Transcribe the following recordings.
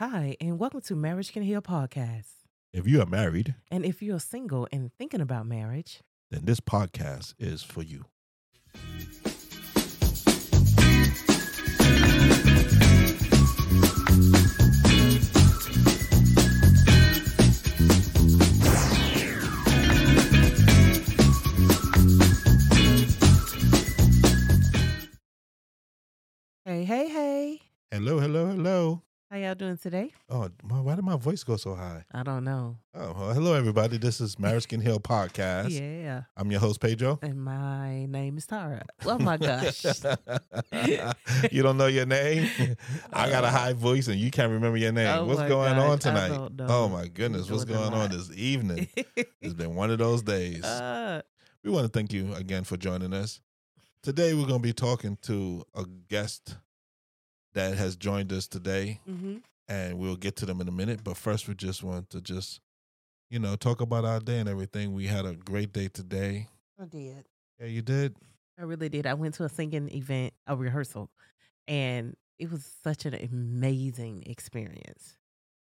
Hi, and welcome to Marriage Can Heal podcast. If you are married, And if you're single and thinking about marriage, then this podcast is for you. hey, hey, hey, Hello, hello, hello. How y'all doing today? Oh, my, why did my voice go so high? I don't know. Oh, well, hello, everybody. This is Marriage Can Heal podcast. Yeah, I'm your host, Pedro. and my name is Tara. Oh my gosh. you don't know your name? I got a high voice and you can't remember your name. Oh What's going gosh, on tonight? Oh, my goodness. What's going on this evening? It's been one of those days. uh, we want to thank you again for joining us. Today, we're going to be talking to a guest that has joined us today, mhm. and we'll get to them in a minute. But first, we just want to just, you know, talk about our day and everything. We had a great day today. I did. Yeah, you did. I really did. I went to a singing event, a rehearsal, and it was such an amazing experience.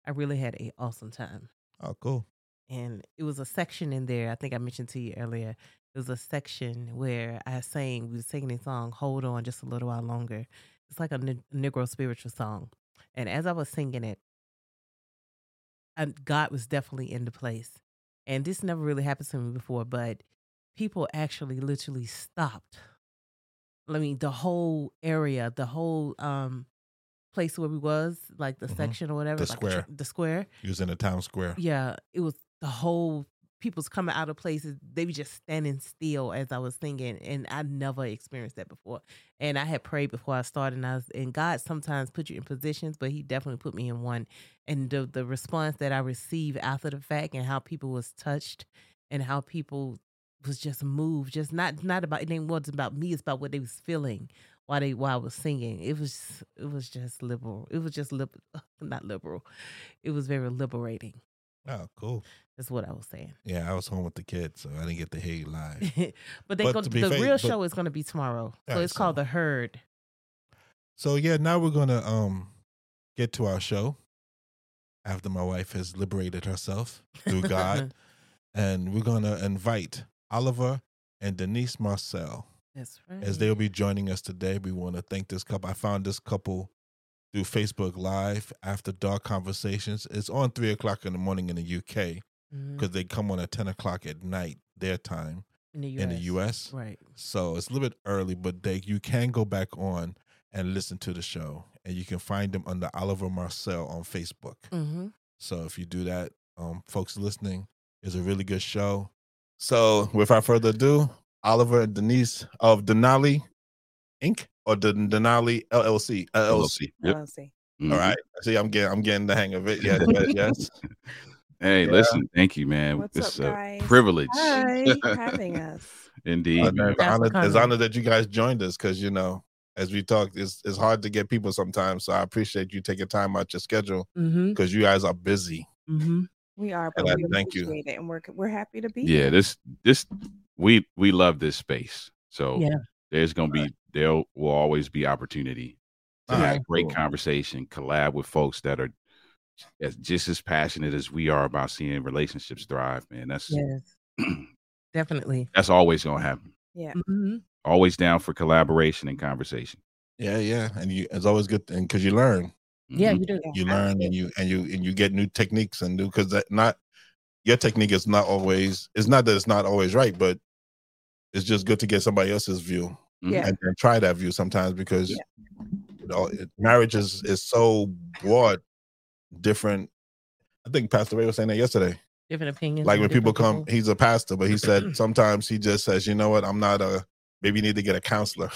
I really had an awesome time. Oh, cool. and it was a section in there. I think I mentioned to you earlier. It was a section where I sang. We were singing a song, "Hold On," just a little while longer. It's like a ne- Negro spiritual song, and as I was singing it, and God was definitely in the place. And this never really happened to me before, but people actually literally stopped. I mean, the whole area, the whole um place where we was, like the Mhm. section or whatever, The like square. the square. You was in the town square. Yeah, it was the whole people's coming out of places. They were just standing still as I was singing, and I never experienced that before. And I had prayed before I started, and I was, and God sometimes put you in positions, but He definitely put me in one. And the the response that I received after the fact, and how people was touched, and how people was just moved, just not not about it. wasn't about me. It's about what they was feeling while they while I was singing. It was it was just liberal. It was just lib, not liberal. It was very liberating. Oh, cool. That's what I was saying. Yeah, I was home with the kids, so I didn't get to hear you live. but they But go, the fair- real but- show is going to be tomorrow. So Yeah, it's called so- The Herd. So yeah, now we're gonna um get to our show after my wife has liberated herself through God, and we're gonna invite Oliver and Denise Marcelle That's right. as they'll be joining us today. We want to thank this couple. I found this couple through Facebook Live after dark conversations. It's on three o'clock in the morning in the UK because they come on at ten o'clock at night their time in the US. in the US. Right. So it's a little bit early, but they you can go back on and listen to the show, and you can find them under Oliver Marcelle on Facebook. Mm-hmm. So if you do that, um, folks listening, it's a really good show. So without further ado, Oliver and Denise of Denali Inc. or the Denali LLC. LLC. Yep. LLC. Mhm. All right. See, I'm getting I'm getting the hang of it. Yeah, yeah, yes. Hey, Yeah. listen, thank you, man. What's it's up, a guys? privilege. Hi, having us. Indeed. Uh, it's, That's honor, it's of- honor that you guys joined us because you know, as we talked, it's it's hard to get people sometimes. So I appreciate you taking time out your schedule Mm-hmm. because you guys are busy. Mm-hmm. We are, but I we thank you. it, and we're we're happy to be. yeah, here. this this we we love this space. So Yeah. there's gonna be there will always be opportunity to All have right, great cool. conversation, collab with folks that are as just as passionate as we are about seeing relationships thrive, man. That's Yes. Definitely. that's always gonna happen. yeah. Mm-hmm. Always down for collaboration and conversation. Yeah, yeah, and you it's always good and because you learn, Yeah, Mhm. you do. you learn, and you and you and you get new techniques and new because that not your technique is not always. It's not that it's not always right, but it's just good to get somebody else's view Yeah. and, and try that view sometimes because Yeah. you know, it, marriage is is so broad, different. I think Pastor Ray was saying that yesterday. Different opinions. like when people different come he's a pastor but he said sometimes he just says you know what i'm not a maybe you need to get a counselor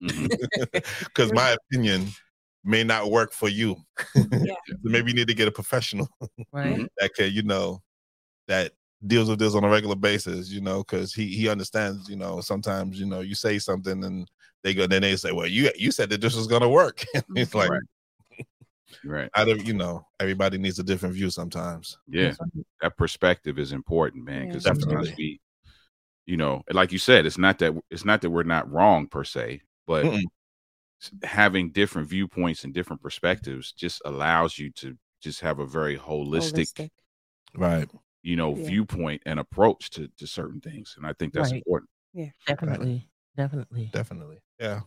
mm-hmm. because my opinion may not work for you Yeah. So maybe you need to get a professional Right. Mm-hmm. that can you know that deals with this on a regular basis you know because he he understands you know sometimes you know you say something and they go then they say well you you said that this was gonna work it's like Right. Right. out of you know everybody needs a different view sometimes Yeah. That perspective is important, man. Yeah. Because sometimes Definitely. we, you know, like you said, it's not that it's not that we're not wrong per se, but Mm-mm. having different viewpoints and different perspectives just allows you to just have a very holistic, Holistic. Right. You know, Yeah. viewpoint and approach to to certain things. And I think that's Right. important. Yeah, definitely. Definitely. Definitely. Yeah.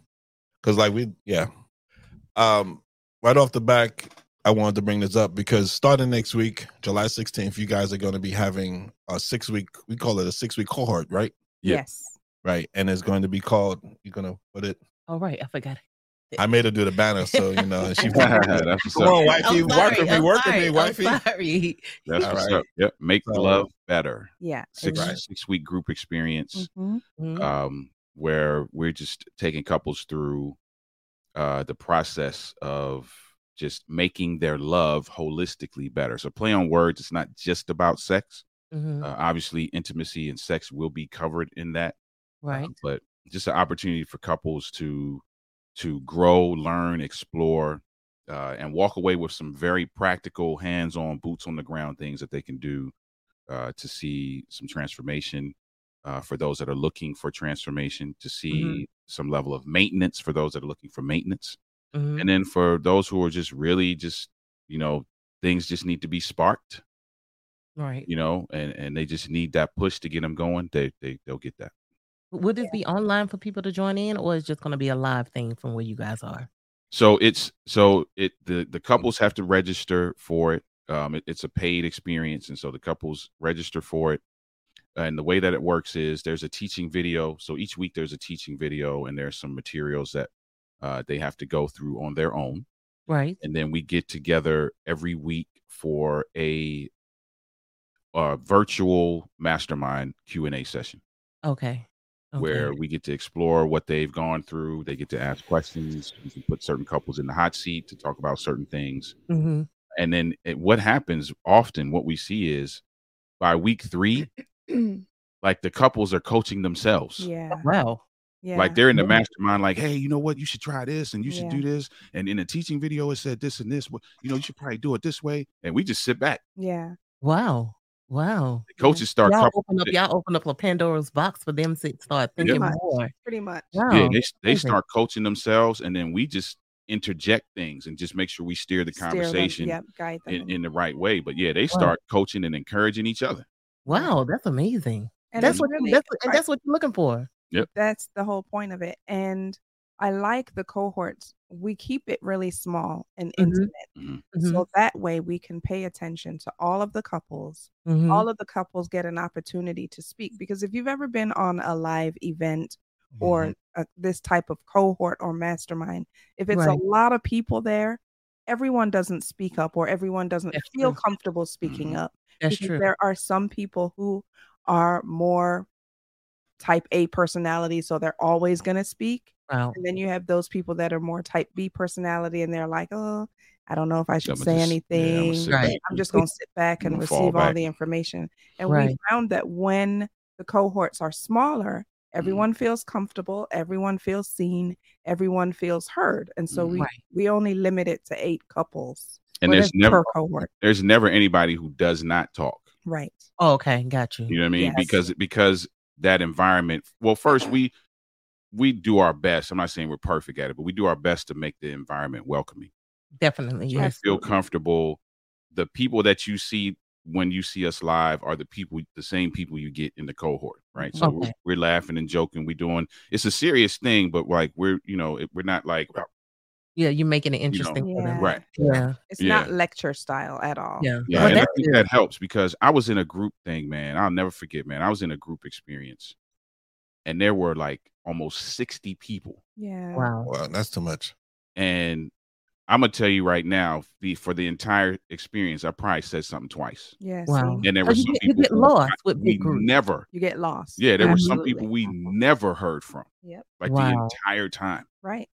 Cause like we yeah. Um right off the back, I wanted to bring this up because starting next week, July 16th, you guys are gonna be having a six week we call it a six week cohort, right? Yeah. Yes. Right. And it's going to be called you're gonna put it All right. I forgot. I made her do the banner, so you know she That's what's Come up. on, wifey, I'm work sorry, with me, work with sorry, me, I'm wifey. sorry. That's what's right. up. Yep. Make So- love better. Yeah. Six Right. six week group experience. Mhm. Mhm. um, where we're just taking couples through uh, the process of just making their love holistically better. So, play on words, it's not just about sex. Mhm. Uh, obviously, intimacy and sex will be covered in that, uh, Right. but just an opportunity for couples to to grow, learn, explore, uh, and walk away with some very practical, hands-on, boots on the ground things that they can do uh, to see some transformation. Uh, for those that are looking for transformation, to see some level of maintenance for those that are looking for maintenance, Mhm. and then for those who are just really just you know things just need to be sparked, Right. you know, and and they just need that push to get them going. They they they'll get that. Will this be online for people to join in, or is it just going to be a live thing from where you guys are? So it's so it the the couples have to register for it. Um, it, it's a paid experience, and so the couples register for it. And the way that it works is there's a teaching video. So each week there's a teaching video, and there's some materials that uh, they have to go through on their own. Right. And then we get together every week for a uh, virtual mastermind Q and A session Okay. Okay. where we get to explore what they've gone through. They get to ask questions. We can put certain couples in the hot seat to talk about certain things. hmm And then it, what happens often, what we see is by week three, like the couples are coaching themselves. yeah. Wow. Yeah. Like they're in the Yeah. mastermind, like, hey, you know what? You should try this and you should Yeah. do this. And in a teaching video, it said this and this. Well, You know, you should probably do it this way. And we just sit back. yeah. Wow. Wow. The coaches start Y'all open up. Y'all open up a Pandora's box for them to start thinking much. more. Pretty much. Wow. yeah, they, they start coaching themselves, and then we just interject things and just make sure we steer the Steer them, conversation Yep. Guide them. in, in the right way. But yeah, they start coaching and encouraging each other. Wow. That's amazing. and that's what. really- that's, and that's what you're looking for. Yep. that's the whole point of it. And I like the cohorts. We keep it really small and Mhm. intimate. Mhm. So that way we can pay attention to all of the couples. Mhm. All of the couples get an opportunity to speak. Because if you've ever been on a live event or uh this type of cohort or mastermind, if it's Right. a lot of people there, everyone doesn't speak up or everyone doesn't That's feel true. comfortable speaking Mhm. up. That's because true. There are some people who are more type A personality, so they're always going to speak. Wow. And then you have those people that are more type B personality, and they're like, oh, I don't know if I should I'ma say just- yeah, I'ma anything. Right. I'm just going to sit back and I'ma receive all back. the information. And we found that when the cohorts are smaller, Mm-hmm. everyone feels comfortable, everyone feels seen, everyone feels heard. And so Mhm. we Right. we only limit it to eight couples And there's never cohort. there's never anybody who does not talk. Right. Oh, okay. Got you. You know what I mean? Yes. Because because that environment. Well, first we we do our best. I'm not saying we're perfect at it, but we do our best to make the environment welcoming. Definitely. So Yes. you feel comfortable. The people that you see when you see us live are the people, the same people you get in the cohort, right? So we're, we're laughing and joking. We're doing it's a serious thing, but like we're you know it, we're not like Yeah. You're making it interesting for them. Yeah. right. Yeah. It's Yeah. not lecture style at all. Yeah. Yeah, Well, and I think that helps because I was in a group thing, man. I'll never forget, man. I was in a group experience, and there were like almost sixty people. Yeah. Wow. Wow, that's too much. And I'm gonna tell you right now, the for the entire experience, I probably said something twice. Yeah. Wow. And there Oh, were you some get- you people get lost I- with we big groups. never. You get lost. Yeah, there were some people we never heard from, Yep. like the entire time. Right.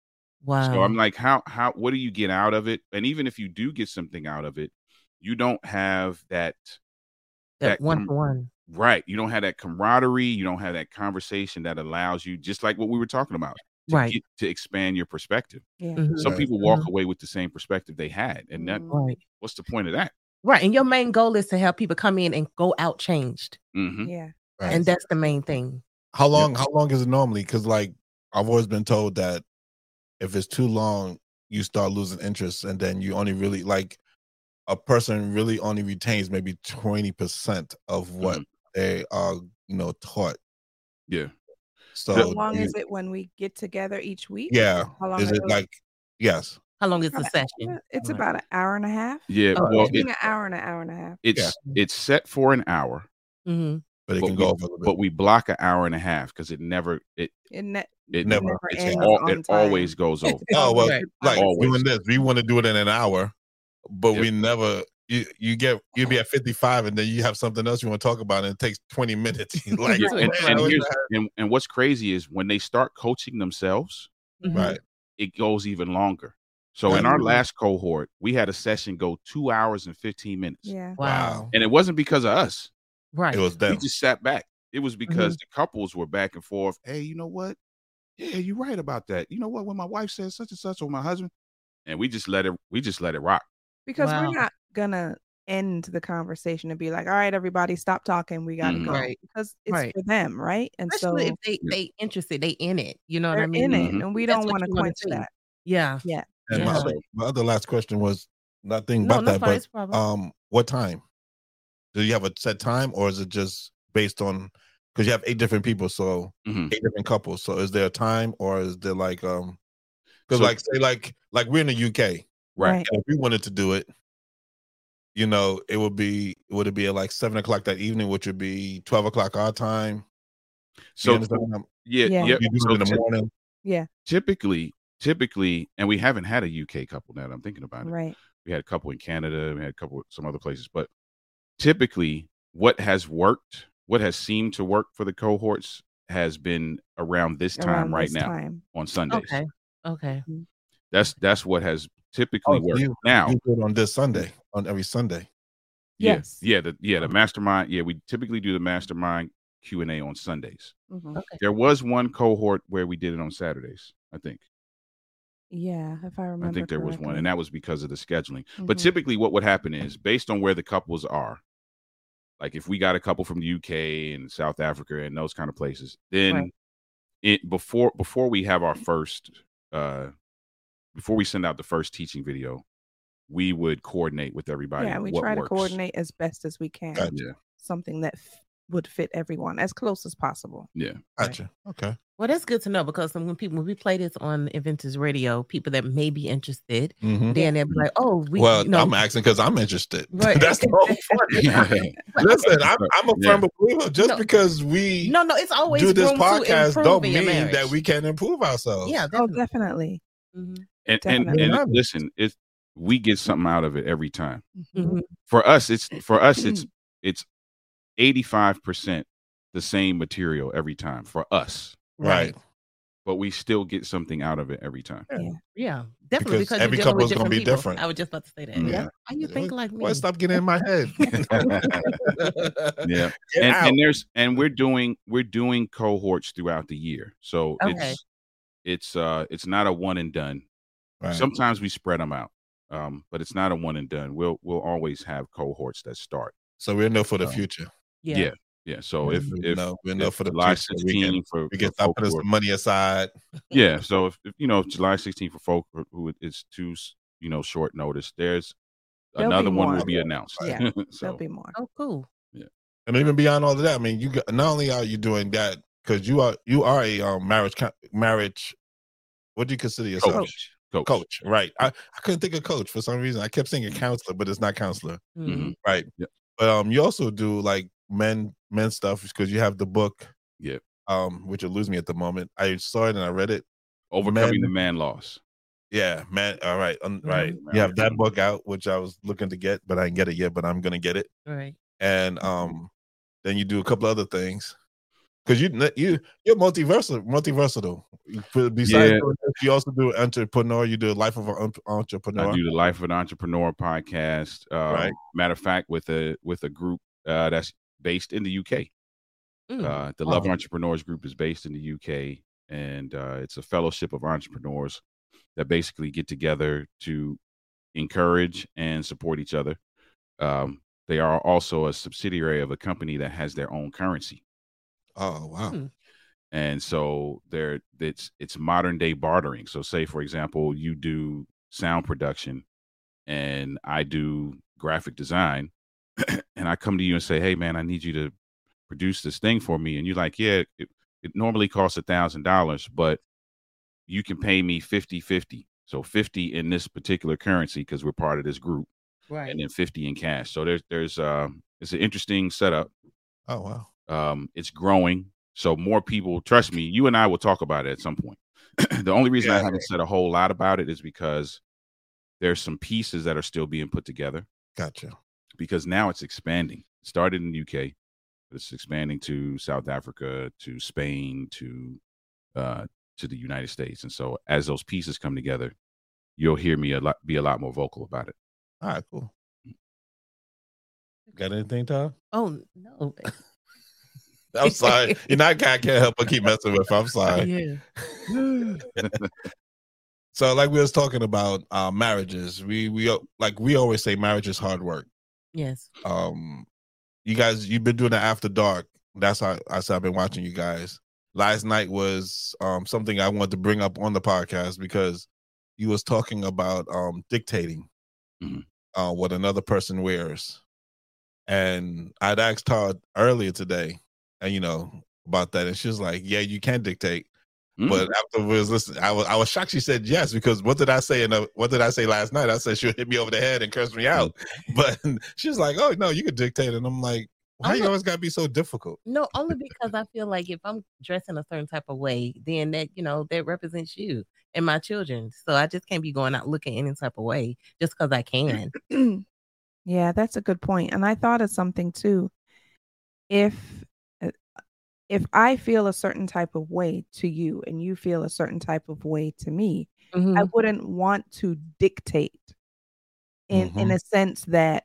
Wow. So I'm like, how how what do you get out of it? And even if you do get something out of it, you don't have that that that one com- to one. Right. You don't have that camaraderie. You don't have that conversation that allows you, just like what we were talking about, to Right. get to expand your perspective. Yeah. Mhm. Some Right. people walk Mhm. away with the same perspective they had, and that. Right. what's the point of that? Right. And your main goal is to help people come in and go out changed. hmm Yeah. Right. And that's the main thing. How long? How long is it normally? Because like I've always been told that if it's too long, you start losing interest, and then you only really like a person really only retains maybe twenty percent of what Mhm. They are, you know, taught. Yeah. So How long you- is it when we get together each week? Yeah. How long Is it those? like yes? How long is the session? It's Right. about an hour and a half. Yeah. Oh, well, it, an hour and an hour and a half. it's it's set for an hour, hmm But it But can we- go over a bit. but we block an hour and a half because it never it It ne- it Never. never it's ends all, on it always goes over. Oh well, Right. like Always. doing this, we want to do it in an hour, but Yep. we never. You you get you'd be at fifty five, and then you have something else you want to talk about, and it takes twenty minutes. like Yeah, and, and here's and, and what's crazy is when they start coaching themselves, Mm-hmm. right, it goes even longer. So in our last cohort, we had a session go two hours and 15 minutes. Yeah. Wow. And it wasn't because of us. Right. it was them. We just sat back. It was because the couples were back and forth. Hey, you know what? Yeah, you're right about that. You know what? When my wife says such and such, or my husband, and we just let it, we just let it rock. Because Wow. we're not gonna end the conversation and be like, all right, everybody, stop talking. We gotta Mhm. go. Right. Because it's Right. for them, right? And Especially so if they they interested, they in it. You know what I mean? in it. Mhm. And we That's don't want to you wanna quench see. that. Yeah. And my Yeah. other, my other last question was nothing No, about no that, problem. but It's a problem. um, what time? Do you have a set time, or is it just based on? Because you have eight different people, so Mhm. eight different couples. So is there a time, or is there like um? Because So- like say like like we're in the UK, Right. Right. and if we wanted to do it, you know, it would be would it be at like seven o'clock that evening, which would be twelve o'clock our time. So understand what I'm- yeah, Yeah. yeah. So in the typ- morning. typically, typically, and we haven't had a UK couple now that I'm thinking about it. Right. We had a couple in Canada, we had a couple some other places, but typically what has worked, what has seemed to work for the cohorts has been around this time Around right this now time. on Sundays. Okay. Okay. Mm-hmm. That's that's what has typically Oh, worked. you- now, You on this Sunday, on every Sunday. Yes. yeah, the yeah, the mastermind, yeah, we typically do the mastermind Q&A on Sundays. Mhm. Okay. There was one cohort where we did it on Saturdays, I think. Yeah. If I remember. I think there was one, and that was because of the scheduling. But Mhm. typically, what would happen is based on where the couples are, like if we got a couple from the UK and South Africa and those kind of places, then Right. it before before we have our first uh before we send out the first teaching video, we would coordinate with everybody. Yeah. We what try to coordinate as best as we can. Gotcha. Yeah, Something that f- would fit everyone as close as possible. yeah. Right. Gotcha. Okay. Well, that's good to know because when people when we play this on Inventors Radio, people that may be interested, Mhm. then they'll be like, "Oh, we." well, you know, I'm asking because I'm interested. Right. That's the whole point. Listen, I'm, I'm a Yeah. firm believer. Just No. because we no, no, it's always do this podcast, don't in your mean that we can improve ourselves. Yeah, Oh, definitely. definitely. Mhm. And and, Definitely. and Yeah. listen, it we get something out of it every time. Mhm. Mhm. For us, it's for us, it's it's eighty five percent the same material every time for us, Right. but we still get something out of it every time. Yeah, definitely. Because Because, every you're dealing with couple's gonna be people. different. I was just about to say that. Mhm. Yeah. Why you think like me? Boy, stop getting in my head. Yeah. Get and, and there's and we're doing we're doing cohorts throughout the year so Okay. it's it's uh it's not a one and done Right. sometimes we spread them out um but it's not a one and done we'll we'll always have cohorts that start so we're know for the So, future. yeah. yeah yeah so if we if, know we know if for the july future. We can, 16 for, we can for stop folk putting some money aside. yeah so if, if you know july 16 for folk who- who it's too you know short notice there's There'll another one will be announced Yeah, so There'll be more. Oh, cool. Yeah. And even beyond all of that, I mean, you got, not only are you doing that because you are you are a um, marriage marriage. What do you consider yourself? coach coach, Coach, right? I, I couldn't think of coach for some reason. I kept saying a counselor, but it's not counselor, Mhm. right? Yep. But um, you also do like men men stuff because you have the book, yeah. um, which will lose me at the moment. I saw it and I read it. overcoming Men- the man loss Yeah, man. All right, um, right. Mhm. You have that book out, which I was looking to get, but I didn't get it yet. But I'm gonna get it. Right. and um then you do a couple other things because you you you're multiversatile multiversatile You- besides Yeah. you also do entrepreneur you do life of an entrepreneur I do the Life of an Entrepreneur podcast. Uh, Right. Matter of fact, with a with a group uh, that's based in the UK. Mm. Uh, the Love Oh. Entrepreneurs Group is based in the UK, and uh, it's a fellowship of entrepreneurs that basically get together to encourage and support each other. Um, they are also a subsidiary of a company that has their own currency. Oh wow Hmm. and so there it's it's modern day bartering so say for example you do sound production and i do graphic design and i come to you and say hey man i need you to produce this thing for me and you're like yeah it, it normally costs a thousand dollars but you can pay me 50 50 so 50 in this particular currency because we're part of this group Right. and then 50 in cash so there's there's uh it's an interesting setup Oh wow. Um, it's growing. So more people, trust me, you and I will talk about it at some point. the only reason I haven't said a whole lot about it is because there's some pieces that are still being put together Gotcha. because now it's expanding. It started in the UK, but it's expanding to South Africa, to Spain, to uh, to the United States. And so as those pieces come together, you'll hear me a lot be a lot more vocal about it. All right, cool. Got anything, Todd? Oh no. I'm sorry. you know, I can't, can't help but keep messing with. I'm sorry. yeah. So, like we was talking about uh, marriages, we we like we always say marriage is hard work. Yes. Um, you guys, you've been doing it after dark. That's how I said I've been watching you guys. Last night was um something I wanted to bring up on the podcast because you was talking about um dictating Mhm. uh, what another person wears, and I'd asked Todd earlier today, and you know about that, and she was like, "Yeah, you can dictate." Mm. But afterwards, listen, I was I was shocked. She said yes because what did I say? In a, what did I say last night? I said she'll hit me over the head and curse me out. But she was like, "Oh no, you can dictate," and I'm like, "Why I'm you not- always gotta be so difficult?" No, only because I feel like if I'm dressing a certain type of way, then that you know that represents you and my children. So I just can't be going out looking any type of way just because I can. yeah, that's a good point. And I thought of something too. If if I feel a certain type of way to you and you feel a certain type of way to me, I Mhm. wouldn't want to dictate in in Mhm. a sense that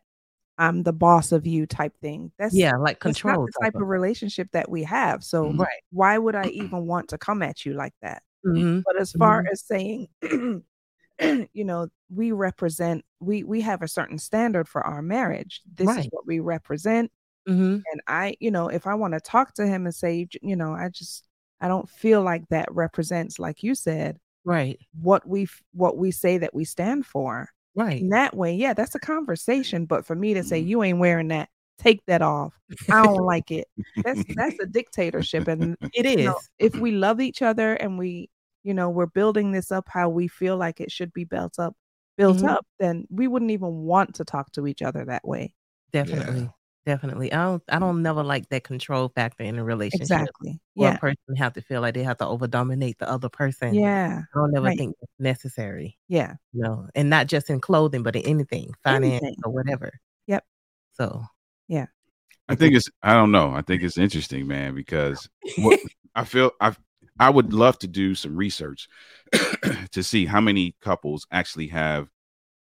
I'm the boss of you type thing. That's Yeah, like control the type of relationship that we have. So Mhm. Right. why would I even want to come at you like that? Mhm. But as far Mhm. as saying, you know, we represent, we we have a certain standard for our marriage. This is what we represent, Mhm. and I, you know, if I want to talk to him and say, you know, I just I don't feel like that represents, like you said, Right. what we what we say that we stand for. Right. In that way, yeah, that's a conversation. But for me to say Mhm. you ain't wearing that, take that off. I don't like it. That's that's a dictatorship, and it is. you know, if we love each other and we, you know, we're building this up how we feel like it should be built up, built Mhm. up, then we wouldn't even want to talk to each other that way. Definitely. Definitely. I don't I don't never like that control factor in a relationship. Exactly. Where Yeah. a person have to feel like they have to over dominate the other person. Yeah. I don't never Right. think that's necessary. Yeah. You know, and not just in clothing, but in anything, finance Anything. or whatever. Yep. So yeah. I think it's I don't know. I think it's interesting, man, because what I feel I I would love to do some research to see how many couples actually have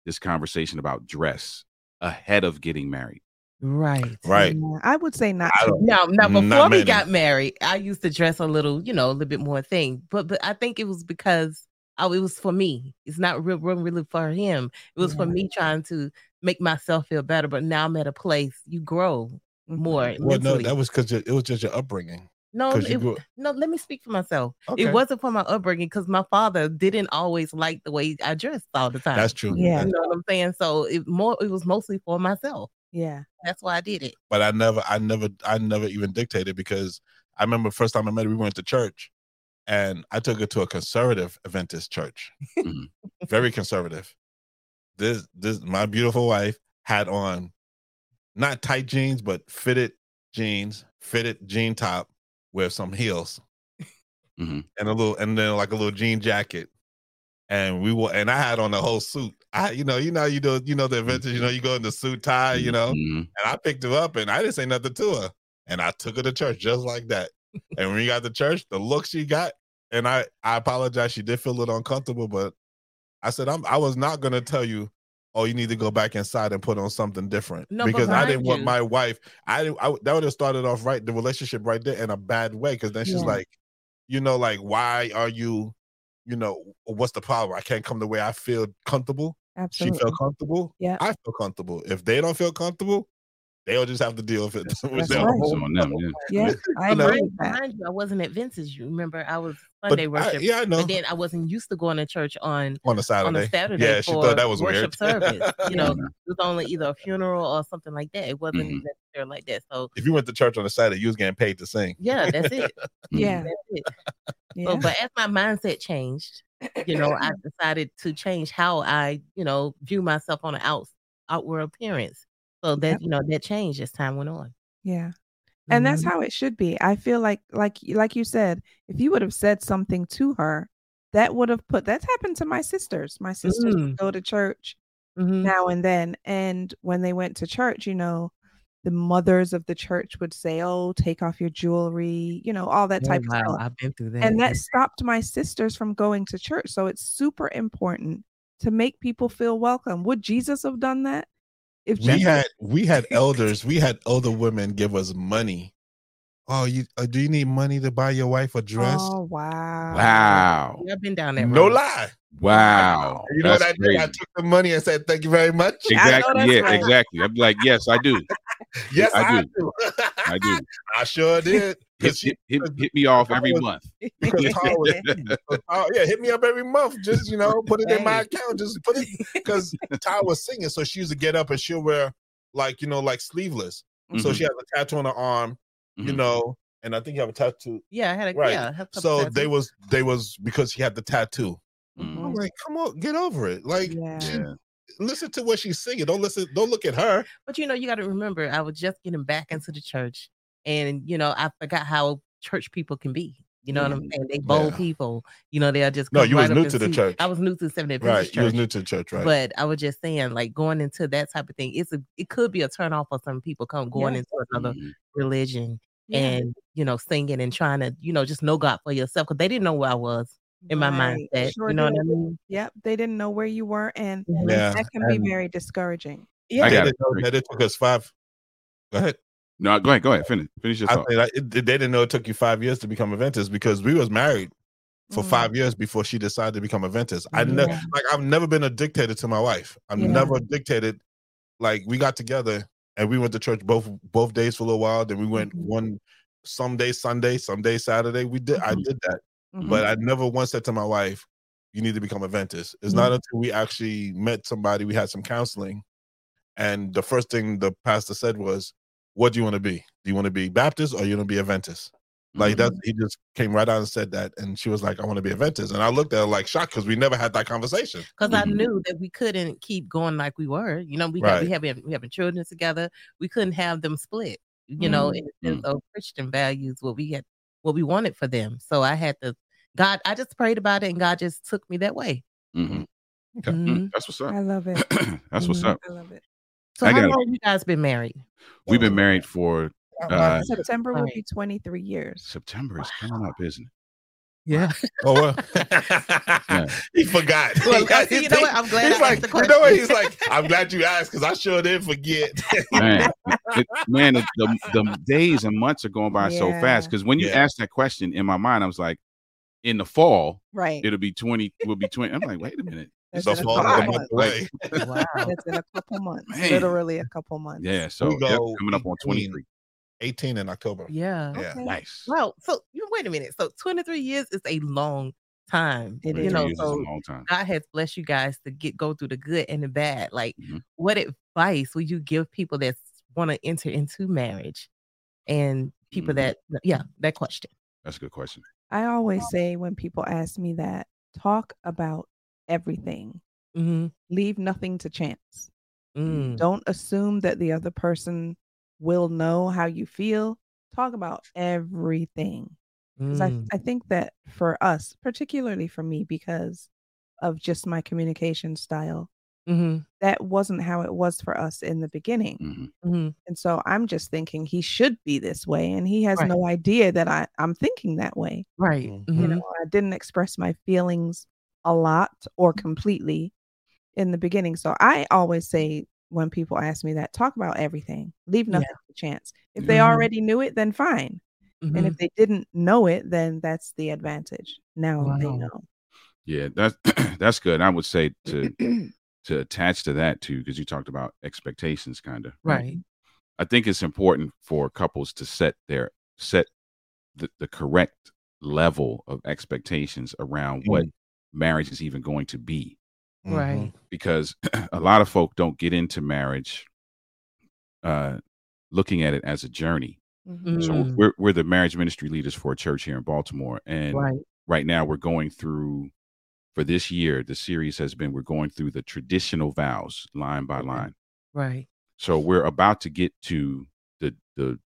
this conversation about dress ahead of getting married. Right. Right. Yeah, I would say not. I too don't- Now, now Not before we got married, I used to dress a little, you know, a little bit more thing. But but I think it was because oh, it was for me. It's not real, real really for him. It was for me trying to make myself feel better. But now I'm at a place you grow more mm-hmm. Well, no, that was because it was just your upbringing. no, 'cause you it, grew- no. Let me speak for myself. Okay. It wasn't for my upbringing because my father didn't always like the way I dressed all the time. That's true. Yeah. you know what I'm saying. So it more it was mostly for myself. Yeah. That's why I did it. but I never, I never, I never even dictated because I remember first time I met her, we went to church, and I took her to a conservative Adventist church, Mhm. very conservative. This, this, my beautiful wife had on not tight jeans, but fitted jeans, fitted jean top with some heels, Mhm. and a little, and then like a little jean jacket. And we were, and I had on the whole suit. I, you know, you know, you do, you know, the Adventist, you know, you go in the suit tie, you know, Mhm. and I picked her up and I didn't say nothing to her. And I took her to church just like that. and when we got to church, the look she got, and I I apologize, she did feel a little uncomfortable, but I said I'm I was not gonna tell you, oh, you need to go back inside and put on something different. No, because I didn't mind want my wife, I, didn't- I that would have started off right, the relationship right there in a bad way. Cause then she's Yeah. like, you know, like, why are you, you know, what's the problem? I can't come the way I feel comfortable. Absolutely. She felt comfortable. Yeah. I feel comfortable. If they don't feel comfortable, they'll just have to deal with it. with That's right. On them. Yeah. Yeah, I know, agree Mind, with that. mind you, I wasn't Adventist. You remember, I was But Sunday I- worship. yeah, I know. But then I wasn't used to going to church on on a Saturday. on a Saturday yeah, she thought that was worship weird. service. You know, it was only either a funeral or something like that. It wasn't Mhm. necessarily like that. So if you went to church on a Saturday, you was getting paid to sing. yeah, that's it. Yeah, That's it. Yeah. So, but as my mindset changed, you know, I decided to change how I, you know, view myself on an out, outward appearance. So that, Yep. you know, that changed as time went on. yeah. And that's Mhm. how it should be. I feel like like like you said, if you would have said something to her, that would have put that's happened to my sisters. My sisters Mm. go to church Mhm. now and then. And when they went to church, you know, the mothers of the church would say, Oh, take off your jewelry, you know, all that Oh, type wow, of stuff. I've been through that. And that stopped my sisters from going to church. So it's super important to make people feel welcome. Would Jesus have done that? If We had we had elders, we had older women give us money. Oh, you uh, do you need money to buy your wife a dress? Oh wow. Wow. Yeah, I've been down there. no lie. Wow. You know what I That's did? I took the money and said, "Thank you very much." Exactly. Yeah, right. exactly. I'm like, yes, I do. yes, I I, do. do. I do. I sure did. Hit, she, hit, hit, hit me off every was- month. because was, oh, yeah, hit me up every month. Just you know, put it in my account. Just put it because Ty was singing, so she used to get up and she'll wear like you know like sleeveless. So Mhm. she has a tattoo on her arm, you Mhm. know, and I think you have a tattoo. Yeah, I had a Right. yeah. I have a couple So they was they was because she had the tattoo. Mhm. I'm like, come on, get over it. Like, Yeah. she- Yeah. listen to what she's singing. Don't listen. Don't look at her. But you know, you got to remember, I was just getting back into the church, and you know, I forgot how church people can be. You know what I'm Mhm. saying? They bold Yeah. people. You know, they'll just No, come you was right up new to the see- church. I was new to the Seventh Right. Adventist You was new to the church, right? But I was just saying, like going into that type of thing, it's a it could be a turn off for some people come going Yes. into another Mhm. Religion Yeah. and you know singing and trying to you know just know God for yourself because they didn't know where I was in my Right. mindset. Sure you know what I mean? Yep. They didn't know where you were, and yeah. that can be And- very discouraging. Yeah. I got it. know that it took us five. Go ahead. No, go ahead. Go ahead. Finish. Finish your I thought. I, it, they didn't know it took you five years to become a Adventist because we was married for Mm. five years before she decided to become a Adventist. I never Yeah. like I've never been a dictator to my wife. I've Yeah. never dictated. Like we got together and we went to church both both days for a little while. Then we went Mhm. one some day Sunday, some day Saturday. We did I Mhm. did that, Mhm. but I never once said to my wife, "You need to become a Adventist." It's Mhm. not until we actually met somebody, we had some counseling, and the first thing the pastor said was, "What do you want to be? Do you want to be Baptist or you want to be a Adventist?" Like that, he just came right out and said that, and she was like, "I want to be a Adventist," and I looked at her like shocked because we never had that conversation. because I Mhm. knew that we couldn't keep going like we were. You know, we got we Right. having we having children together. We couldn't have them split. You know, Mm. in the sense of Christian values, what we had, what we wanted for them. So I had to. God, I just prayed about it, and God just took me that way. Mhm. Okay. Mm, Mhm. That's what's up. I love it. That's what's Mhm. up. I love it. So I how got it. long you guys been married? We've been married for Uh, September will be 23 years. September is coming up, isn't it? Yeah. Oh well, Yeah. he forgot. Well, He- see, you know what? I'm glad He's I like, asked the you know what? He's like, I'm glad you asked because I sure did forget. Man, it, man, it- the, the days and months are going by so fast. Because when you Yeah. asked that question in my mind, I was like, in the fall, Right. it'll be 20, will be 20. I'm like, wait a minute. That's the in a fall couple a month months. away. Wow. That's in a couple months. Man. Literally a couple months. Yeah. So We yep, coming up on 23. 18 in October. Yeah. Yeah. Nice. Well, so you wait a minute. So 23 years is a long time. It you is. know, Years is a so long time. God has blessed you guys to get go through the good and the bad. Like, Mhm. what advice would you give people that want to enter into marriage and people Mhm. that, yeah, that question? That's a good question. I always say when people ask me that, talk about everything. Mm-hmm. Leave nothing to chance. Mm. Don't assume that the other person will know how you feel. Talk about everything. Because I, Mm. I think that for us, particularly for me, because of just my communication style, Mm-hmm. that wasn't how it was for us in the beginning. Mhm. Mm-hmm. And so I'm just thinking he should be this way. And he has Right. no idea that I, I'm thinking that way. Right. Mhm. You know, I didn't express my feelings a lot or completely in the beginning. So I always say when people ask me that, talk about everything. Leave Yeah. nothing to chance. If they Mhm. already knew it, then fine. And Mhm. if they didn't know it, then that's the advantage. Now they know. Yeah, that's that's good. I would say to to attach to that too, because you talked about expectations, kind of. Right. I think it's important for couples to set their set the, the correct level of expectations around what marriage is even going to be Mm-hmm. Right. because a lot of folk don't get into marriage uh looking at it as a journey Mhm. so Mm. we're we're the marriage ministry leaders for a church here in baltimore and Right. right now we're going through for this year the series has been we're going through the traditional vows line by line Right. so we're about to get to the the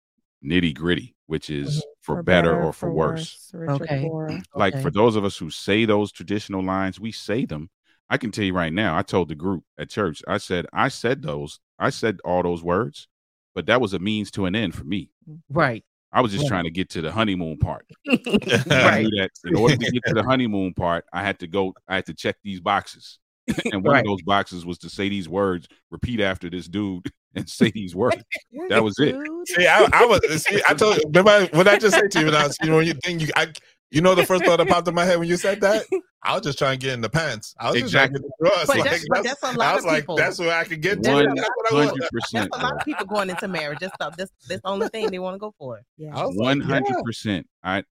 nitty gritty which is Mm-hmm. for, better, or for, worse, Richard Okay. Borer. like Okay. for those of us who say those traditional lines we say them i can tell you right now i told the group at church i said i said those i said all those words but that was a means to an end for me Right. i was just Right. trying to get to the honeymoon part right. that in order to get to the honeymoon part, I had to go, I had to check these boxes. and one Right. of those boxes was to say these words, repeat after this dude, and say these words. That was it. See, I, I was. See, I told you. Remember what I just said to you? When I was, you know, when you think you, I, you know, the first thought that popped in my head when you said that, I was just trying to get in the pants. I was just trying to get the thrust. But Like, that's- but that's a lot I was of like, people. that's where I could get to. That's it. a That's lot- what I want. Hundred percent. That's a lot of people going into marriage. That's the, that's that's the only thing they want to go for. Yeah. I was like, yeah. hundred percent. I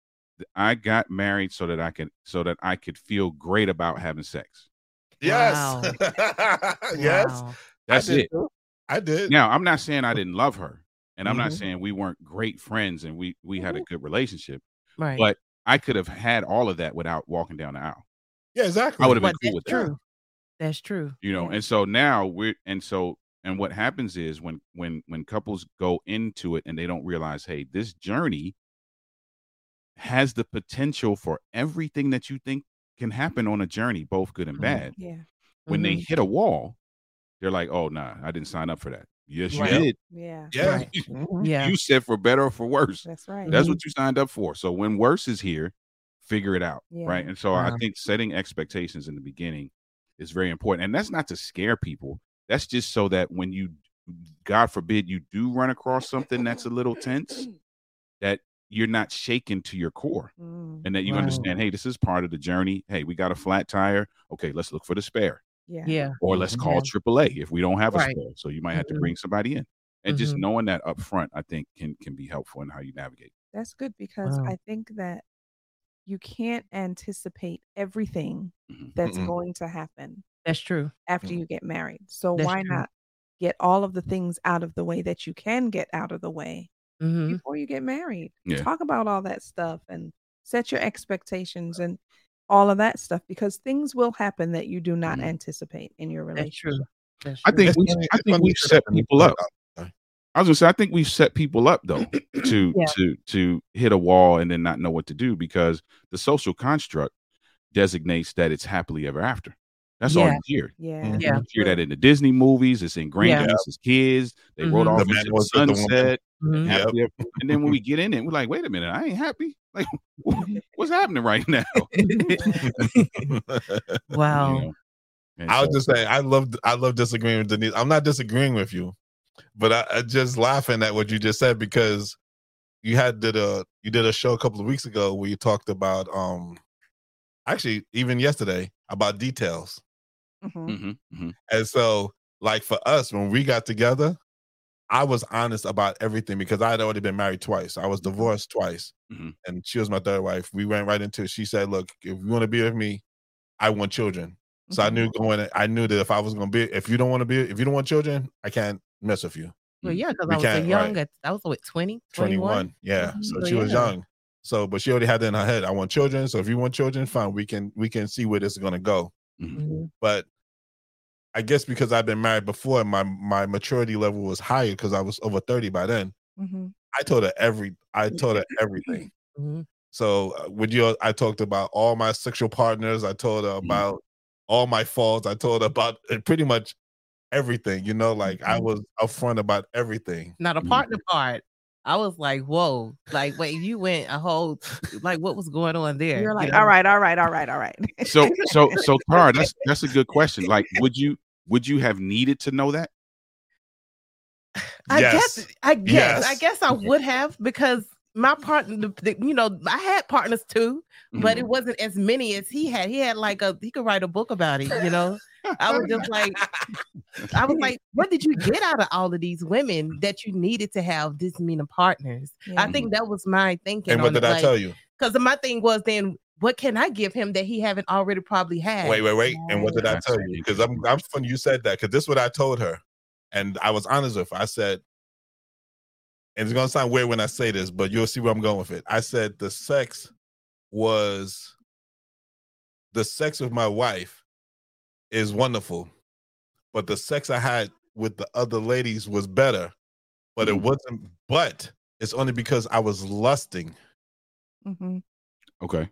I got married so that I could so that I could feel great about having sex. Yes. yes. Wow. That's I it. too. I did. Now I'm not saying I didn't love her, and I'm not Mhm. saying we weren't great friends and we we had a good relationship. Right. But I could have had all of that without walking down the aisle. Yeah, exactly. I would have been cool that's with that. true. That's true. you know Yeah. and so now we're and so and what happens is when when when couples go into it and they don't realize hey this journey has the potential for everything that you think can happen on a journey both good and Mhm. bad Yeah. when they Mhm. hit a wall they're like oh nah i didn't sign up for that yes you Right. did Yeah. Yeah. Right. Mhm. Yeah. you said for better or for worse That's right. that's what you signed up for so when worse is here figure it out right and so i think setting expectations in the beginning is very important and that's not to scare people that's just so that when you god forbid you do run across something that's a little tense that you're not shaken to your core Mm, and that you Right. understand hey this is part of the journey hey we got a flat tire okay let's look for the spare yeah. Yeah. or let's call aaa if we don't have a Right. spare so you might have to Mhm. bring somebody in and just Mhm. knowing that up front i think can can be helpful in how you navigate That's good because Wow. I think that you can't anticipate everything Mhm. that's going to happen That's true. after Mm. you get married. So That's why true. not get all of the things out of the way that you can get out of the way hmm before you get married? Yeah. Talk about all that stuff and set your expectations and all of that stuff because things will happen that you do not Mhm. anticipate in your That's relationship. true. That's i think It's we, funny. I think we've set people up I was gonna say I think we've set people up though to Yeah. to to hit a wall and then not know what to do because the social construct designates that it's happily ever after. That's all Yeah. you hear. Yeah. Mhm. Yeah. You hear that in the Disney movies. It's ingrained Yeah. in us as kids. They wrote Mhm. off The into the was with the woman. sunset. Mhm. Yep. And then when we get in it, we're like, wait a minute, I ain't happy. Like, what's happening right now? Wow. You know? I was so- just saying, I love, I love disagreeing with Denise. I'm not disagreeing with you, but I, I just laughing at what you just said because you had did a you did a show a couple of weeks ago where you talked about um actually even yesterday about details. Mhm. Mhm, mhm. And so, like for us, when we got together, I was honest about everything because I had already been married twice. I was divorced twice, Mhm. and she was my third wife. We went right into it. She said, "Look, if you want to be with me, I want children." So I Mhm. knew going. I knew that if I was going to be, if you don't want to be, if you don't want children, I can't mess with you. Well, yeah, because We I was so young. right. At, I was what 20, 21. 21. Yeah. Mhm. So So, she was young. So, but she already had that in her head. I want children. So if you want children, fine. We can we can see where this is going to go. Mhm. But I guess because I've been married before, my my maturity level was higher because I was over thirty by then. Mhm. I told her every. I told her everything. Mhm. So uh, with you, I talked about all my sexual partners. I told her about all my faults. I told her about uh, pretty much everything. You know, like I Mhm. was upfront about everything. Now the Mhm. partner part, I was like, whoa, like wait, you went a whole like what was going on there? You're you like, know? all right, all right, all right, all right. So so so Tara, that's that's a good question. Like, would you would you have needed to know that? I Yes. guess I guess I guess I would have because my partner, the, the- you know, I had partners too, but it mm-hmm. wasn't as many as he had. He had like a he could write a book about it, you know. I was just like, I was like, what did you get out of all of these women that you needed to have this many partners? Yeah. I think mm-hmm. that was my thinking. and what on did it, I like, tell you? Because my thing was then, what can I give him that he haven't already probably had? Wait, wait, wait. And what did I tell you? Because I'm I'm funny you said that because this is what I told her. And I was honest with her. I said, and it's gonna sound weird when I say this, but you'll see where I'm going with it. I said the sex was the sex with my wife is wonderful, but the sex I had with the other ladies was better. But it Mhm. wasn't, but it's only because I was lusting. Mhm. Okay.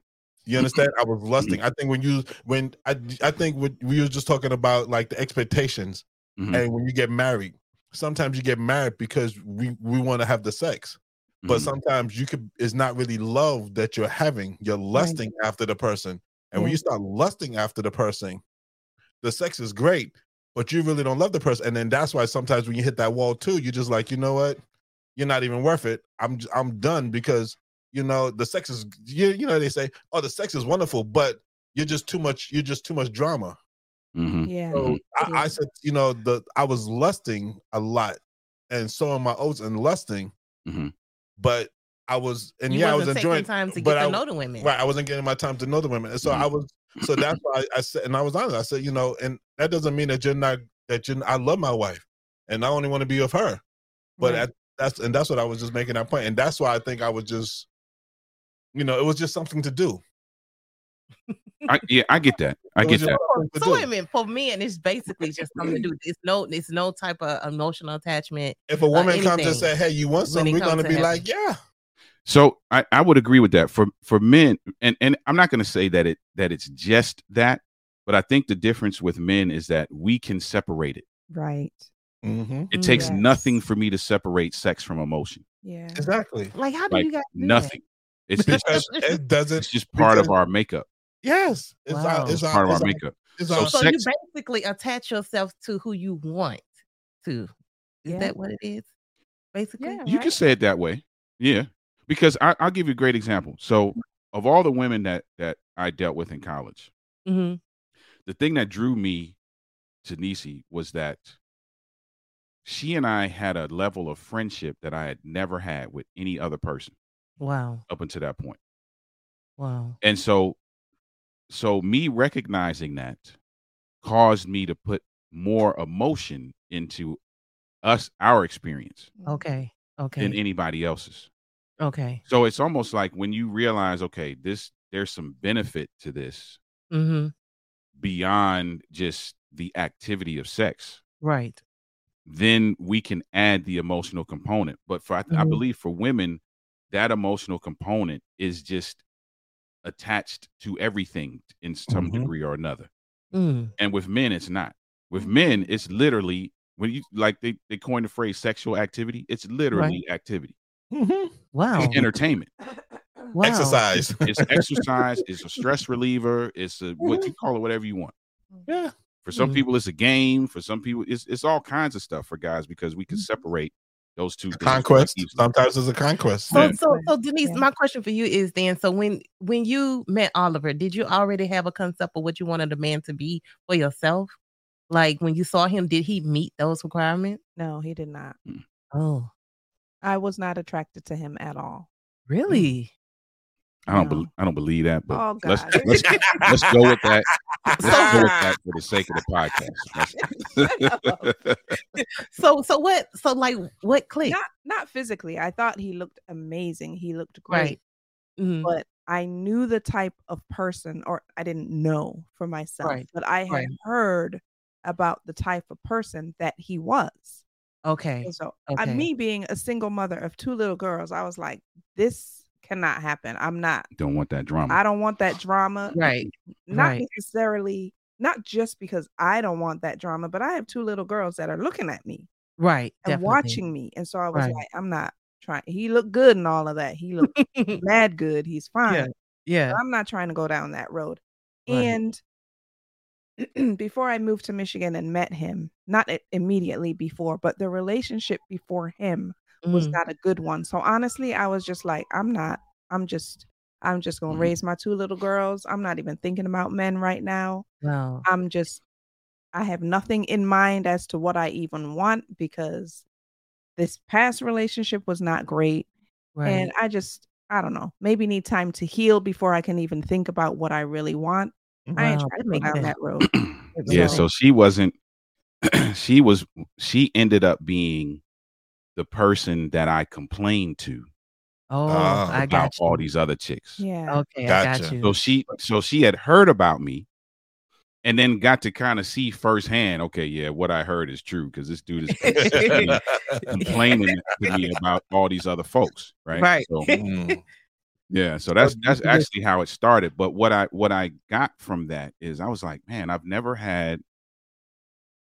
You understand? I was lusting. I think when you when I I think what we were just talking about like the expectations Mhm. and when you get married, sometimes you get married because we we want to have the sex. But Mhm. sometimes you could it's not really love that you're having. You're lusting after the person. And when you start lusting after the person, the sex is great, but you really don't love the person. And then that's why sometimes when you hit that wall too, you're just like, you know what? You're not even worth it. I'm I'm done because you know the sex is you, you know they say, oh, the sex is wonderful, but you're just too much, you're just too much drama. Mhm. Yeah. So I, I said, you know, the I was lusting a lot and sowing my oats and lusting, Mhm. but I was and you yeah, I was enjoying time to but get to I- know the women. Right, I wasn't getting my time to know the women, and so Mhm. I was. So that's why I, I said, and I was honest. I said, you know, and that doesn't mean that you're not that you. I love my wife, and I only want to be with her. But Right. at, that's and that's what I was just making that point, and that's why I think I was just, you know, it was just something to do. I, yeah, I get that. I get was just that. something to So do. wait a minute, for men, it's basically just something to do. It's no, it's no type of emotional attachment. If a woman comes and anything say, "Hey, you want something?" We're gonna to be like, "Yeah." So I, I would agree with that for for men, and and I'm not going to say that it that it's just that, but I think the difference with men is that we can separate it. Right. Mm-hmm. It takes Yes. nothing for me to separate sex from emotion. Yeah. Exactly. Like, how do Like you guys do nothing. It's just, it doesn't. It's just part of our makeup. Yes, it's Wow. our, it's It's our, part of it's our our, makeup. it's that? our, So, sex- you basically attach yourself to who you want to. Is Yeah. that what it is? Basically, Yeah. You can say it that way. Yeah. Because I, I'll give you a great example. So of all the women that that I dealt with in college, hmm the thing that drew me to Nisi was that she and I had a level of friendship that I had never had with any other person Wow, up until that point. wow. And so so me recognizing that caused me to put more emotion into us our experience Okay, okay, than anybody else's. okay. So it's almost like when you realize, okay, this there's some benefit to this Mm-hmm. beyond just the activity of sex, Right. then we can add the emotional component. But for I, I Mhm. believe for women, that emotional component is just attached to everything in some Mhm. degree or another. Mm. And with men, it's not. With men, it's literally when you like they, they coined the phrase sexual activity, it's literally activity. Mhm. Wow. It's entertainment. wow. exercise. It's exercise, it's a stress reliever, it's a what you call it, whatever you want. yeah. For some Mhm. people, it's a game. For some people, it's it's all kinds of stuff for guys because we can separate those two things quite Conquest. easily. Sometimes it's a conquest. So, Yeah. so, so, Denise, Yeah. my question for you is then: so when when you met Oliver, did you already have a concept of what you wanted a man to be for yourself? Like when you saw him, did he meet those requirements? No, he did not. Hmm. Oh, I was not attracted to him at all. really? I don't No. bel I don't believe that, but Oh let's let's let's go with that. Let's go with that for the sake of the podcast. So, so what? So, like, what clicked? not not physically. I thought he looked amazing. He looked great. Right. Mhm. But I knew the type of person, or I didn't know for myself, Right, but I had right. heard about the type of person that he was. Okay. And so, Okay. me being a single mother of two little girls, I was like, this cannot happen. I'm not, don't want that drama. I don't want that drama. Right. Not right. necessarily, not just because I don't want that drama, but I have two little girls that are looking at me Right. and definitely. watching me. And so I was Right. like, I'm not trying. He looked good and all of that. He looked mad good. He's fine. yeah. but I'm not trying to go down that road. Right. And before I moved to Michigan and met him, not immediately before, but the relationship before him was Mhm. not a good one. So honestly, I was just like, I'm not, I'm just, I'm just gonna Mhm. raise my two little girls. I'm not even thinking about men right now. Wow. I'm just, I have nothing in mind as to what I even want because this past relationship was not great. Right. And I just, I don't know, maybe need time to heal before I can even think about what I really want. I ain't trying to that go down that road. yeah, So- so she wasn't she was she ended up being the person that I complained to oh, Ah, I got you. all these other chicks. Yeah. Okay, I got you. So she so she had heard about me and then got to kind of see firsthand, okay, yeah, what I heard is true because this dude is complaining to me about all these other folks, right? Right. So Mm. yeah, so that's that's actually how it started. But what I what I got from that is I was like, man, I've never had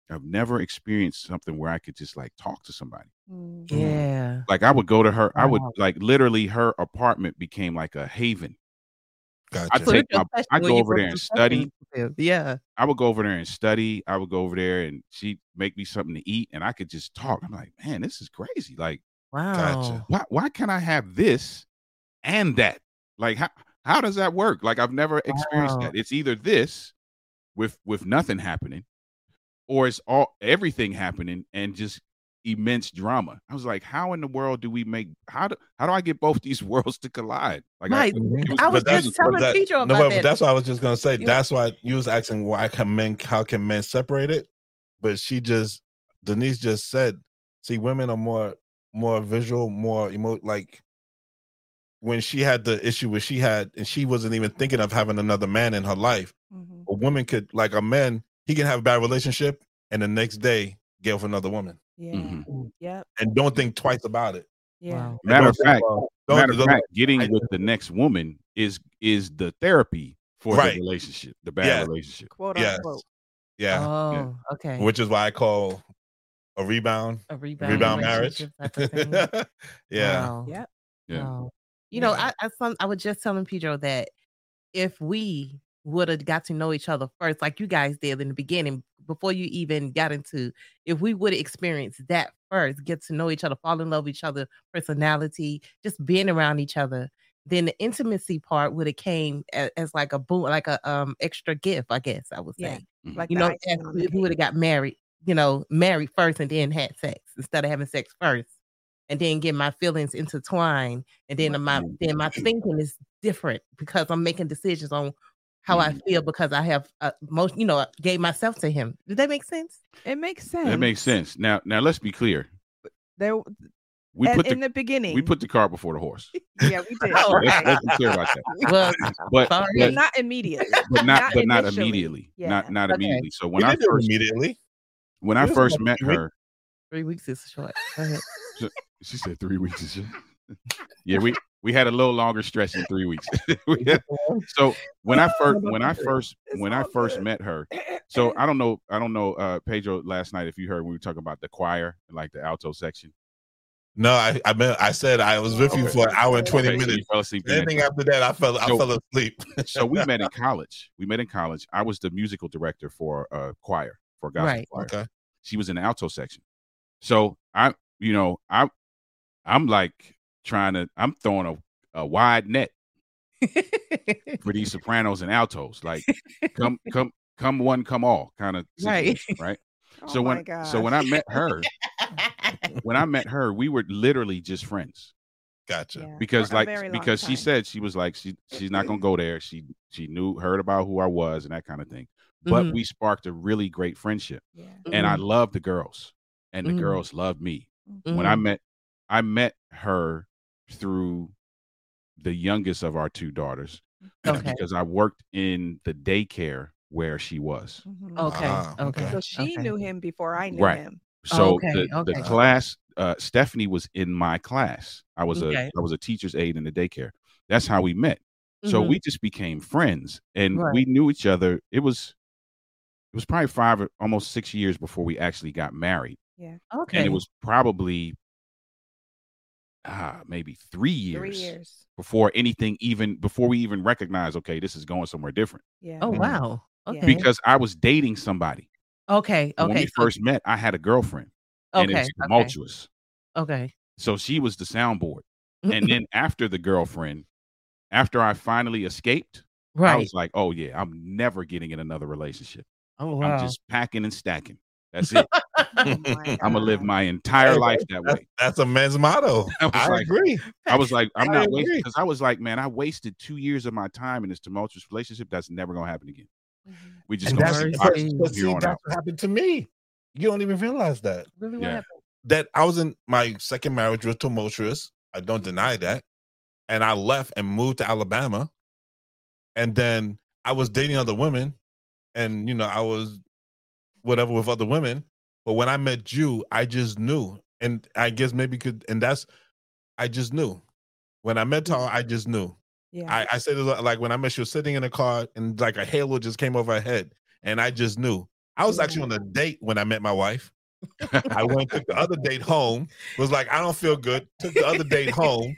I've never experienced something where I could just like talk to somebody. Mm. yeah. Like I would go to her, I would like literally her apartment became like a haven. I take my- I when go over there and study. Yeah. I would go over there and study. I would go over there and she'd make me something to eat and I could just talk. I'm like, man, this is crazy. Like, Wow. why why can't I have this and that? Like how how does that work? Like I've never experienced Wow. that. It's either this with with nothing happening, or it's all everything happening and just immense drama. I was like, how in the world do we make how do how do I get both these worlds to collide? Like Right. It was- I was but that's- just telling that- Pedro no, about but that. that's what I was just gonna say. Yeah. That's why you was asking why can men how can men separate it, but she just Denise just said, see, women are more more visual, more emo like when she had the issue where she had and she wasn't even thinking of having another man in her life. Mhm. A woman could like a man, he can have a bad relationship and the next day get with another woman Yeah. Mhm. Yep. and don't think twice about it. Yeah. Wow. Matter of fact, well, Matter of fact, getting I- with the next woman is is the therapy for Right. the relationship, the bad Yeah. relationship. Quote Yes. unquote. yeah, Oh, okay. which is why I call a rebound a rebound, rebound marriage. relationship type thing. yeah. Wow. Yep. Yeah. Wow. You know, Yeah. I I, some, I was just telling Pedro that if we would have got to know each other first, like you guys did in the beginning, before you even got into, if we would have experienced that first, get to know each other, fall in love with each other, personality, just being around each other, then the intimacy part would have came as, as like a boom, like a um extra gift, I guess I would Yeah. say. Like You know, if we, would have got married, you know, married first and then had sex instead of having sex first and then get my feelings intertwined and then my then my thinking is different because I'm making decisions on how I Mhm. feel because I have uh, most you know gave myself to him. Did that make sense? It makes sense. That makes sense. Now, now let's be clear. There We at- put in the, the beginning. we put the cart before the horse. yeah, we did. Oh, Let's, let's be clear about that. Well, But Sorry. but, But not immediately. but not but not immediately. Yeah. Not not Okay. immediately. So We when I first immediately. when I It was first met three weeks. her, three weeks is short. Go ahead. she said three weeks. is- short. yeah, we we had a little longer stretch than three weeks. So when I first when I first when I first met her, so I don't know I don't know uh Pedro last night if you heard when we were talking about the choir like the alto section. No, I I meant I said I was with you for an hour and twenty Okay, so minutes. fell asleep. Anything after that, I fell I fell asleep. so we met in college. We met in college. I was the musical director for a choir for a gospel Right. choir. Okay. She was in the alto section. So I, you know, I, I'm like trying to. I'm throwing a, a wide net for these sopranos and altos. Like come, come, come one, come all kind of Right. situation, right? Oh so my when so when I met her, when I met her, we were literally just friends Gotcha. Yeah, because like very long because she said she was like she she's not gonna go there. She she knew heard about who I was and that kind of thing. But Mhm. we sparked a really great friendship, Yeah. and I Mhm. loved the girls, and the Mhm. girls loved me. When I Mhm. met I met her through the youngest of our two daughters Okay. because I worked in the daycare where she was. Mhm. Okay. Ah, okay. okay. So she okay. knew him before I knew Right. him. So Okay, the, the class, uh, Stephanie was in my class. I was Okay. a I was a teacher's aide in the daycare. That's how we met. So Mhm. we just became friends, and Right. we knew each other. It was it was probably five or almost six years before we actually got married, Yeah. okay. and it was probably ah maybe three years, Three years. before anything even before we even recognize, okay this is going somewhere different Yeah. Oh Mhm. wow. Okay. because I was dating somebody. okay. And When Okay. we so- first met, I had a girlfriend, and it okay. was Okay. tumultuous. Okay. So she was the soundboard. and then after the girlfriend, after I finally escaped, right. I was like, "Oh yeah, I'm never getting in another relationship." Oh wow. I'm just packing and stacking. That's it. Oh I'm gonna live my entire Hey, life that That's, way. that's a man's motto. I was I like- agree. I was like, I'm I not agree. wasting because I was like, man, I wasted two years of my time in this tumultuous relationship. That's never gonna happen again. We just And gonna that's, see Mercy. but, boxes but from see, here on that's out. what happened to me. You don't even realize that. really Yeah. That I was in my second marriage was tumultuous. I don't deny that. And I left and moved to Alabama. And then I was dating other women. And you know, I was whatever with other women. But when I met you, I just knew. And I guess maybe could and that's I just knew. When I met Tara, I mm-hmm. just knew. Yeah. I, I said like when I met you sitting in a car and like a halo just came over her head, and I just knew. I was actually on a date when I met my wife. I went took the other date home. Was like, I don't feel good. Took the other date home,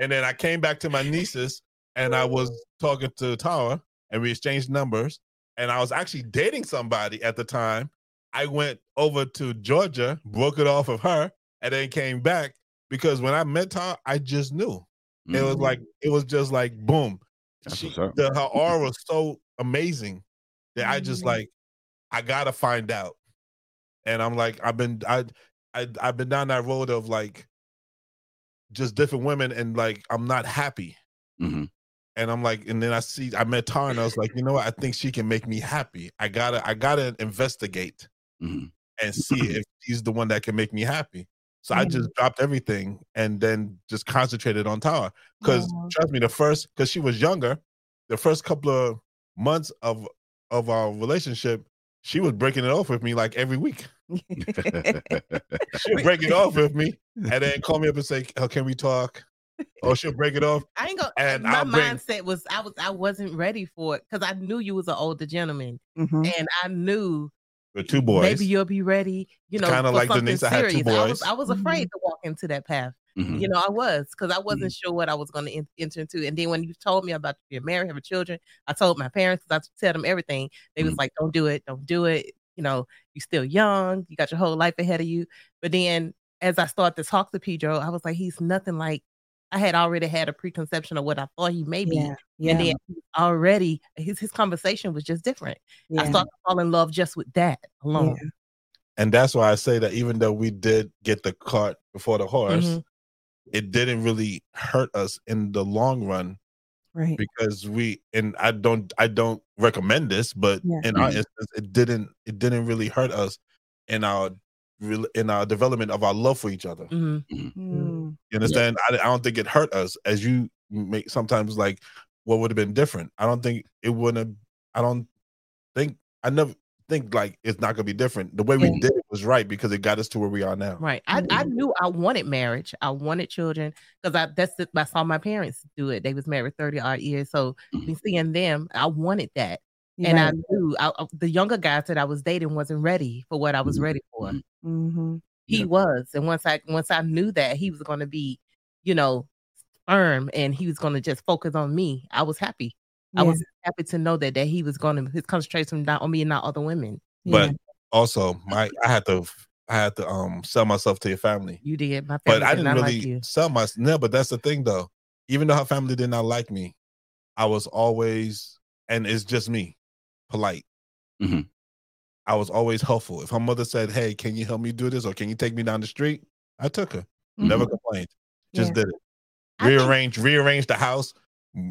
and then I came back to my nieces, and I was talking to Tara, and we exchanged numbers. And I was actually dating somebody at the time. I went over to Georgia, broke it off of her, and then came back because when I met Tara, I just knew. It was like it was just like boom. That's She, the, her aura was so amazing that I just Mhm. like I gotta find out. And I'm like I've been I, I I've been down that road of like just different women and like I'm not happy. Mhm. And I'm like, and then I see I met Tara and I was like, you know what? I think she can make me happy. I gotta I gotta investigate Mhm. and see if she's the one that can make me happy. So I just dropped everything and then just concentrated on Tara. Because Wow. trust me, the first because she was younger, the first couple of months of of our relationship, she was breaking it off with me like every week. She'll break it off with me and then call me up and say, oh, "Can we talk?" Or she'll break it off. I ain't gonna. And my I'll bring- mindset was I was I wasn't ready for it because I knew you was an older gentleman, Mhm. and I knew the two boys. maybe you'll be ready. You know, Kinda like something Denise, I had two serious. I was boys. I was afraid to walk into that path. Mhm. You know, I was because I wasn't sure what I was going to enter into. And then when you told me about being married, having children, I told my parents because I tell them everything. They was Mhm. like, "Don't do it, don't do it." You know, you still young, you got your whole life ahead of you. But then as I started to talk to Pedro, I was like, he's nothing like. I had already had a preconception of what I thought he may be, Yeah. Yeah. and then already his his conversation was just different. I started to fall in love just with that alone. and that's why I say that even though we did get the cart before the horse, Mhm. it didn't really hurt us in the long run Right. because we and I don't I don't recommend this, but Yeah. in our instance, it didn't it didn't really hurt us in our in our development of our love for each other. Mhm. Mm. You understand? I, I don't think it hurt us as you make sometimes like what would have been different. I don't think it wouldn't have. I don't think I never think like it's not gonna be different. The way we Yeah. did it was right because it got us to where we are now. Right. I, I knew I wanted marriage. I wanted children because I that's the, I saw my parents do it. They was married 30 odd years. So Mhm. me seeing them, I wanted that. And I knew I, the younger guys that I was dating wasn't ready for what I was Mhm. ready for. Mhm. He Yeah. was. And once I once I knew that he was gonna be, you know, firm and he was gonna just focus on me, I was happy. I was happy to know that that he was gonna his concentration not on me and not other women. Yeah. But also, my I had to I had to um sell myself to your family. You did. My family But family I did didn't not really like you. sell myself. no, but that's the thing though. Even though her family did not like me, I was always and it's just me, polite. Mhm. I was always helpful. If her mother said, Hey, can you help me do this or can you take me down the street? I took her. Never complained. Just Yeah. did it. I think- Rearrange, rearrange the house,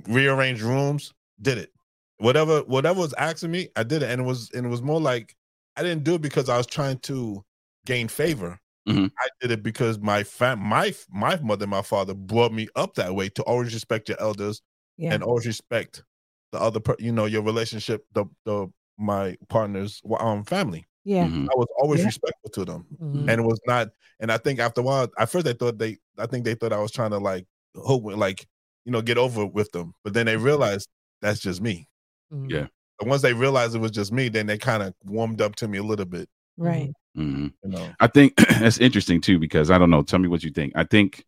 rearrange rooms, did it. Whatever, whatever was asking me, I did it. And it was and it was more like I didn't do it because I was trying to gain favor. Mhm. I did it because my fam my my mother and my father brought me up that way to always respect your elders Yeah. and always respect the other per, you know your relationship the the my partner's um family yeah. Mhm. i was always Yeah. respectful to them Mhm. and it was not and i think after a while at first they thought they i think they thought i was trying to like hope like you know get over with them but then they realized that's just me Mhm. Yeah. and once they realized it was just me then they kind of warmed up to me a little bit Right. Mhm. you know I think that's interesting too because I don't know. Tell me what you think. I think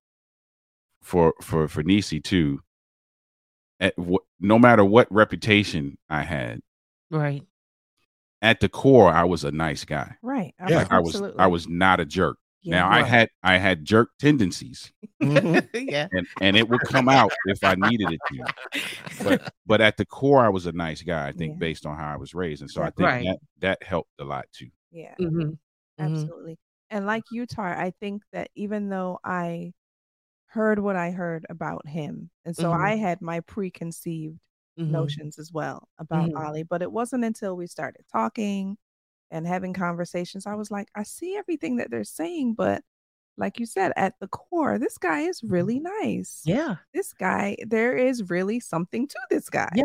for for for Nisi too. At wh- no matter what reputation I had, Right. At the core, I was a nice guy. Right. Yeah, Like I was I was not a jerk. Yeah, Now I had I had jerk tendencies, Mhm. yeah. and and it would come out if I needed it to. But but at the core, I was a nice guy. I think Yeah. based on how I was raised, and so I think Right. that that helped a lot too. yeah. hmm hmm Absolutely. And like Utah, I think that even though I heard what I heard about him, and so Mhm. I had my preconceived hmm notions as well about Mhm. Ali, but it wasn't until we started talking and having conversations, I was like, I see everything that they're saying, but like you said, at the core, this guy is really nice. Yeah. This guy, there is really something to this guy. Yeah.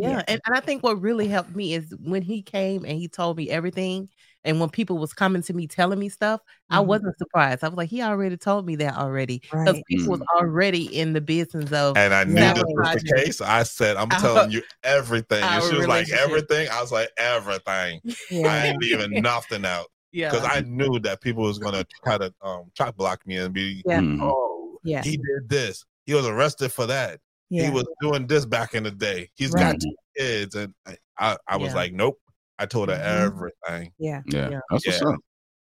Yeah. Yeah. And, and I think what really helped me is when he came and he told me everything. And when people was coming to me telling me stuff, I Mhm. wasn't surprised. I was like, he already told me that already. Because Right. people was already in the business of And I knew this was the case. I said, I'm I- telling you everything. And she was like, everything? I was like, everything. I ain't leaving nothing out. yeah. Because I knew that people was gonna try to um chop block me and be Yeah. Mhm. oh Yeah. he did this. He was arrested for that. Yeah. He was doing this back in the day. He's Right. got two kids. And I, I, I was Yeah. like, Nope. I told her Mhm. everything. yeah. Yeah, Yeah. that's what's Yeah. up.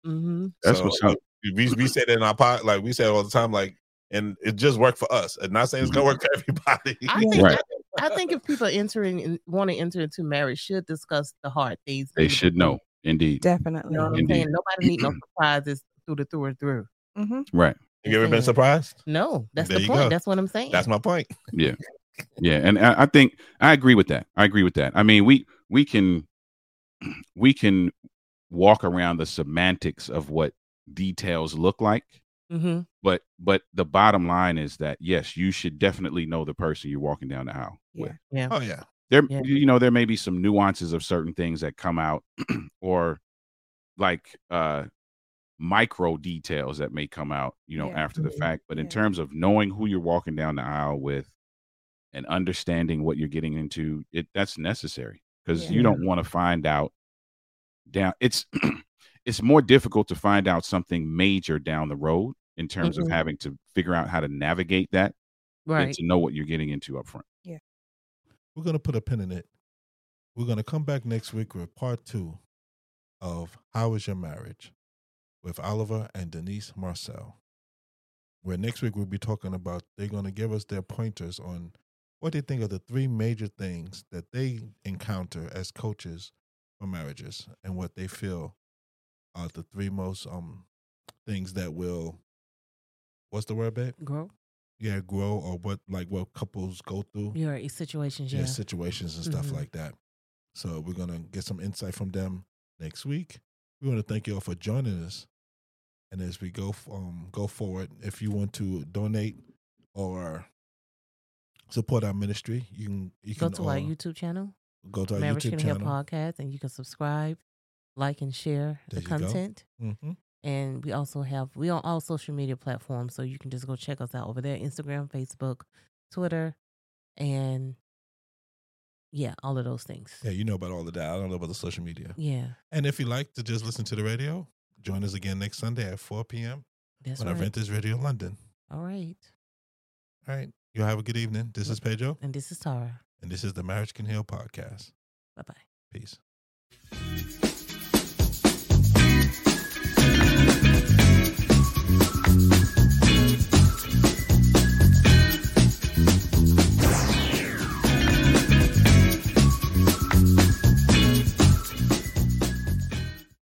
hmm That's So, what's up. We we said it in our pod, like we said all the time, like, and it just worked for us. And not saying it's gonna work for everybody. I think, Right. I think I think if people entering and want to enter into marriage should discuss the hard things. They in should know. Indeed. Definitely. You know what I'm saying? Nobody need no surprises through the through and through. hmm Right. you ever been surprised? No, that's There the point. go. That's what I'm saying. That's my point. Yeah. Yeah. And I, I think I agree with that. I agree with that. I mean, we we can we can walk around the semantics of what details look like, hmm but but the bottom line is that yes, you should definitely know the person you're walking down the aisle with. Yeah. Yeah. Oh yeah. there Yeah. you know there may be some nuances of certain things that come out or like uh micro details that may come out you know Yeah. after the Mhm. fact but in terms of knowing who you're walking down the aisle with and understanding what you're getting into it that's necessary because you don't want to find out down it's it's more difficult to find out something major down the road in terms Mhm. of having to figure out how to navigate that than Right. to know what you're getting into up front Yeah. We're gonna put a pin in it. We're gonna come back next week with part two of How is Your Marriage with Oliver and Denise Marcelle. Where next week we'll be talking about they're gonna give us their pointers on what they think are the three major things that they encounter as coaches for marriages and what they feel are the three most um things that will what's the word babe? Grow Yeah, grow or what like what couples go through your situations. yeah, Yeah. situations and stuff Mhm. like that. So we're gonna get some insight from them next week. We want to thank you all for joining us. And as we go um go forward, if you want to donate or support our ministry, you can you Go can to our uh, YouTube channel, go to our Marriage YouTube channel. Podcast, and you can subscribe, like, and share There the content. hmm And we also have we on all social media platforms, so you can just go check us out over there: Instagram, Facebook, Twitter, and yeah, all of those things. Yeah, you know about all of that. I don't know about the social media. Yeah, And if you like to just listen to the radio, join us again next Sunday at 4 p.m. that's on right. Adventist Radio London. All right, All right. You have a good evening. This is Pedro, and this is Tara. and this is the Marriage Can Heal podcast. Bye bye. Peace.